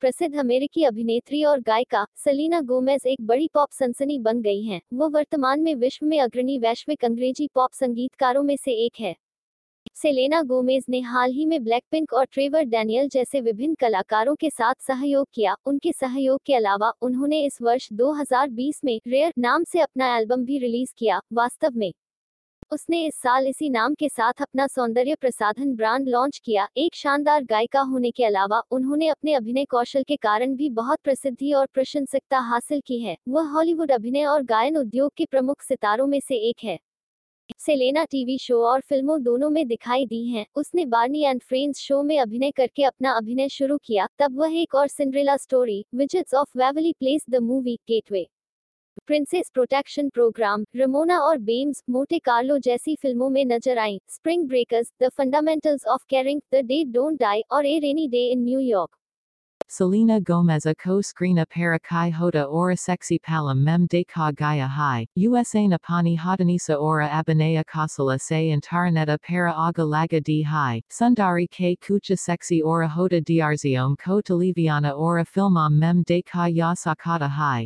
प्रसिद्ध अमेरिकी अभिनेत्री और गायिका सलीना गोमेज एक बड़ी पॉप सनसनी बन गई हैं। वो वर्तमान में विश्व में अग्रणी वैश्विक अंग्रेज़ी पॉप संगीतकारों में से एक है। सेलेना गोमेज ने हाल ही में ब्लैकपिंक और ट्रेवर डैनियल जैसे विभिन्न कलाकारों के साथ सहयोग किया। उनके सहयोग के अलावा उन्होंने इस वर्ष 2020 में रेयर नाम से अपना एल्बम भी रिलीज़ किया, वास्तव में। उसने इस साल इसी नाम के साथ अपना सौंदर्य प्रसाधन ब्रांड लॉन्च किया। एक शानदार गायिका होने के अलावा उन्होंने अपने अभिनय कौशल के कारण भी बहुत प्रसिद्धि और प्रशंसकता हासिल की है। वह हॉलीवुड अभिनय और गायन उद्योग के प्रमुख सितारों में से एक है। सेलेना टीवी शो और फ़िल्मों दोनों में दिखाई दी हैं। उसने बार्नी एंड फ्रेंड्स शो में अभिनय करके अपना अभिनय शुरू किया। तब वह एक और Cinderella story wizards of Waverly place the movie, getaway princess protection program Ramona और बेम्स मोटे कार्लो जैसी फिल्मों में नजर आई spring breakers the fundamentals of caring the day don't die और a rainy day in New York Selena Gomez a co-screen a para kai hoda ora sexy palam mem de ka gaya hai, USA Napani hadanisa ora abanea kasala se antaraneta para aga laga di hai, sundari ke kucha sexy ora hoda diarziom ko televiana ora filmam mem de ka ya sakata hai,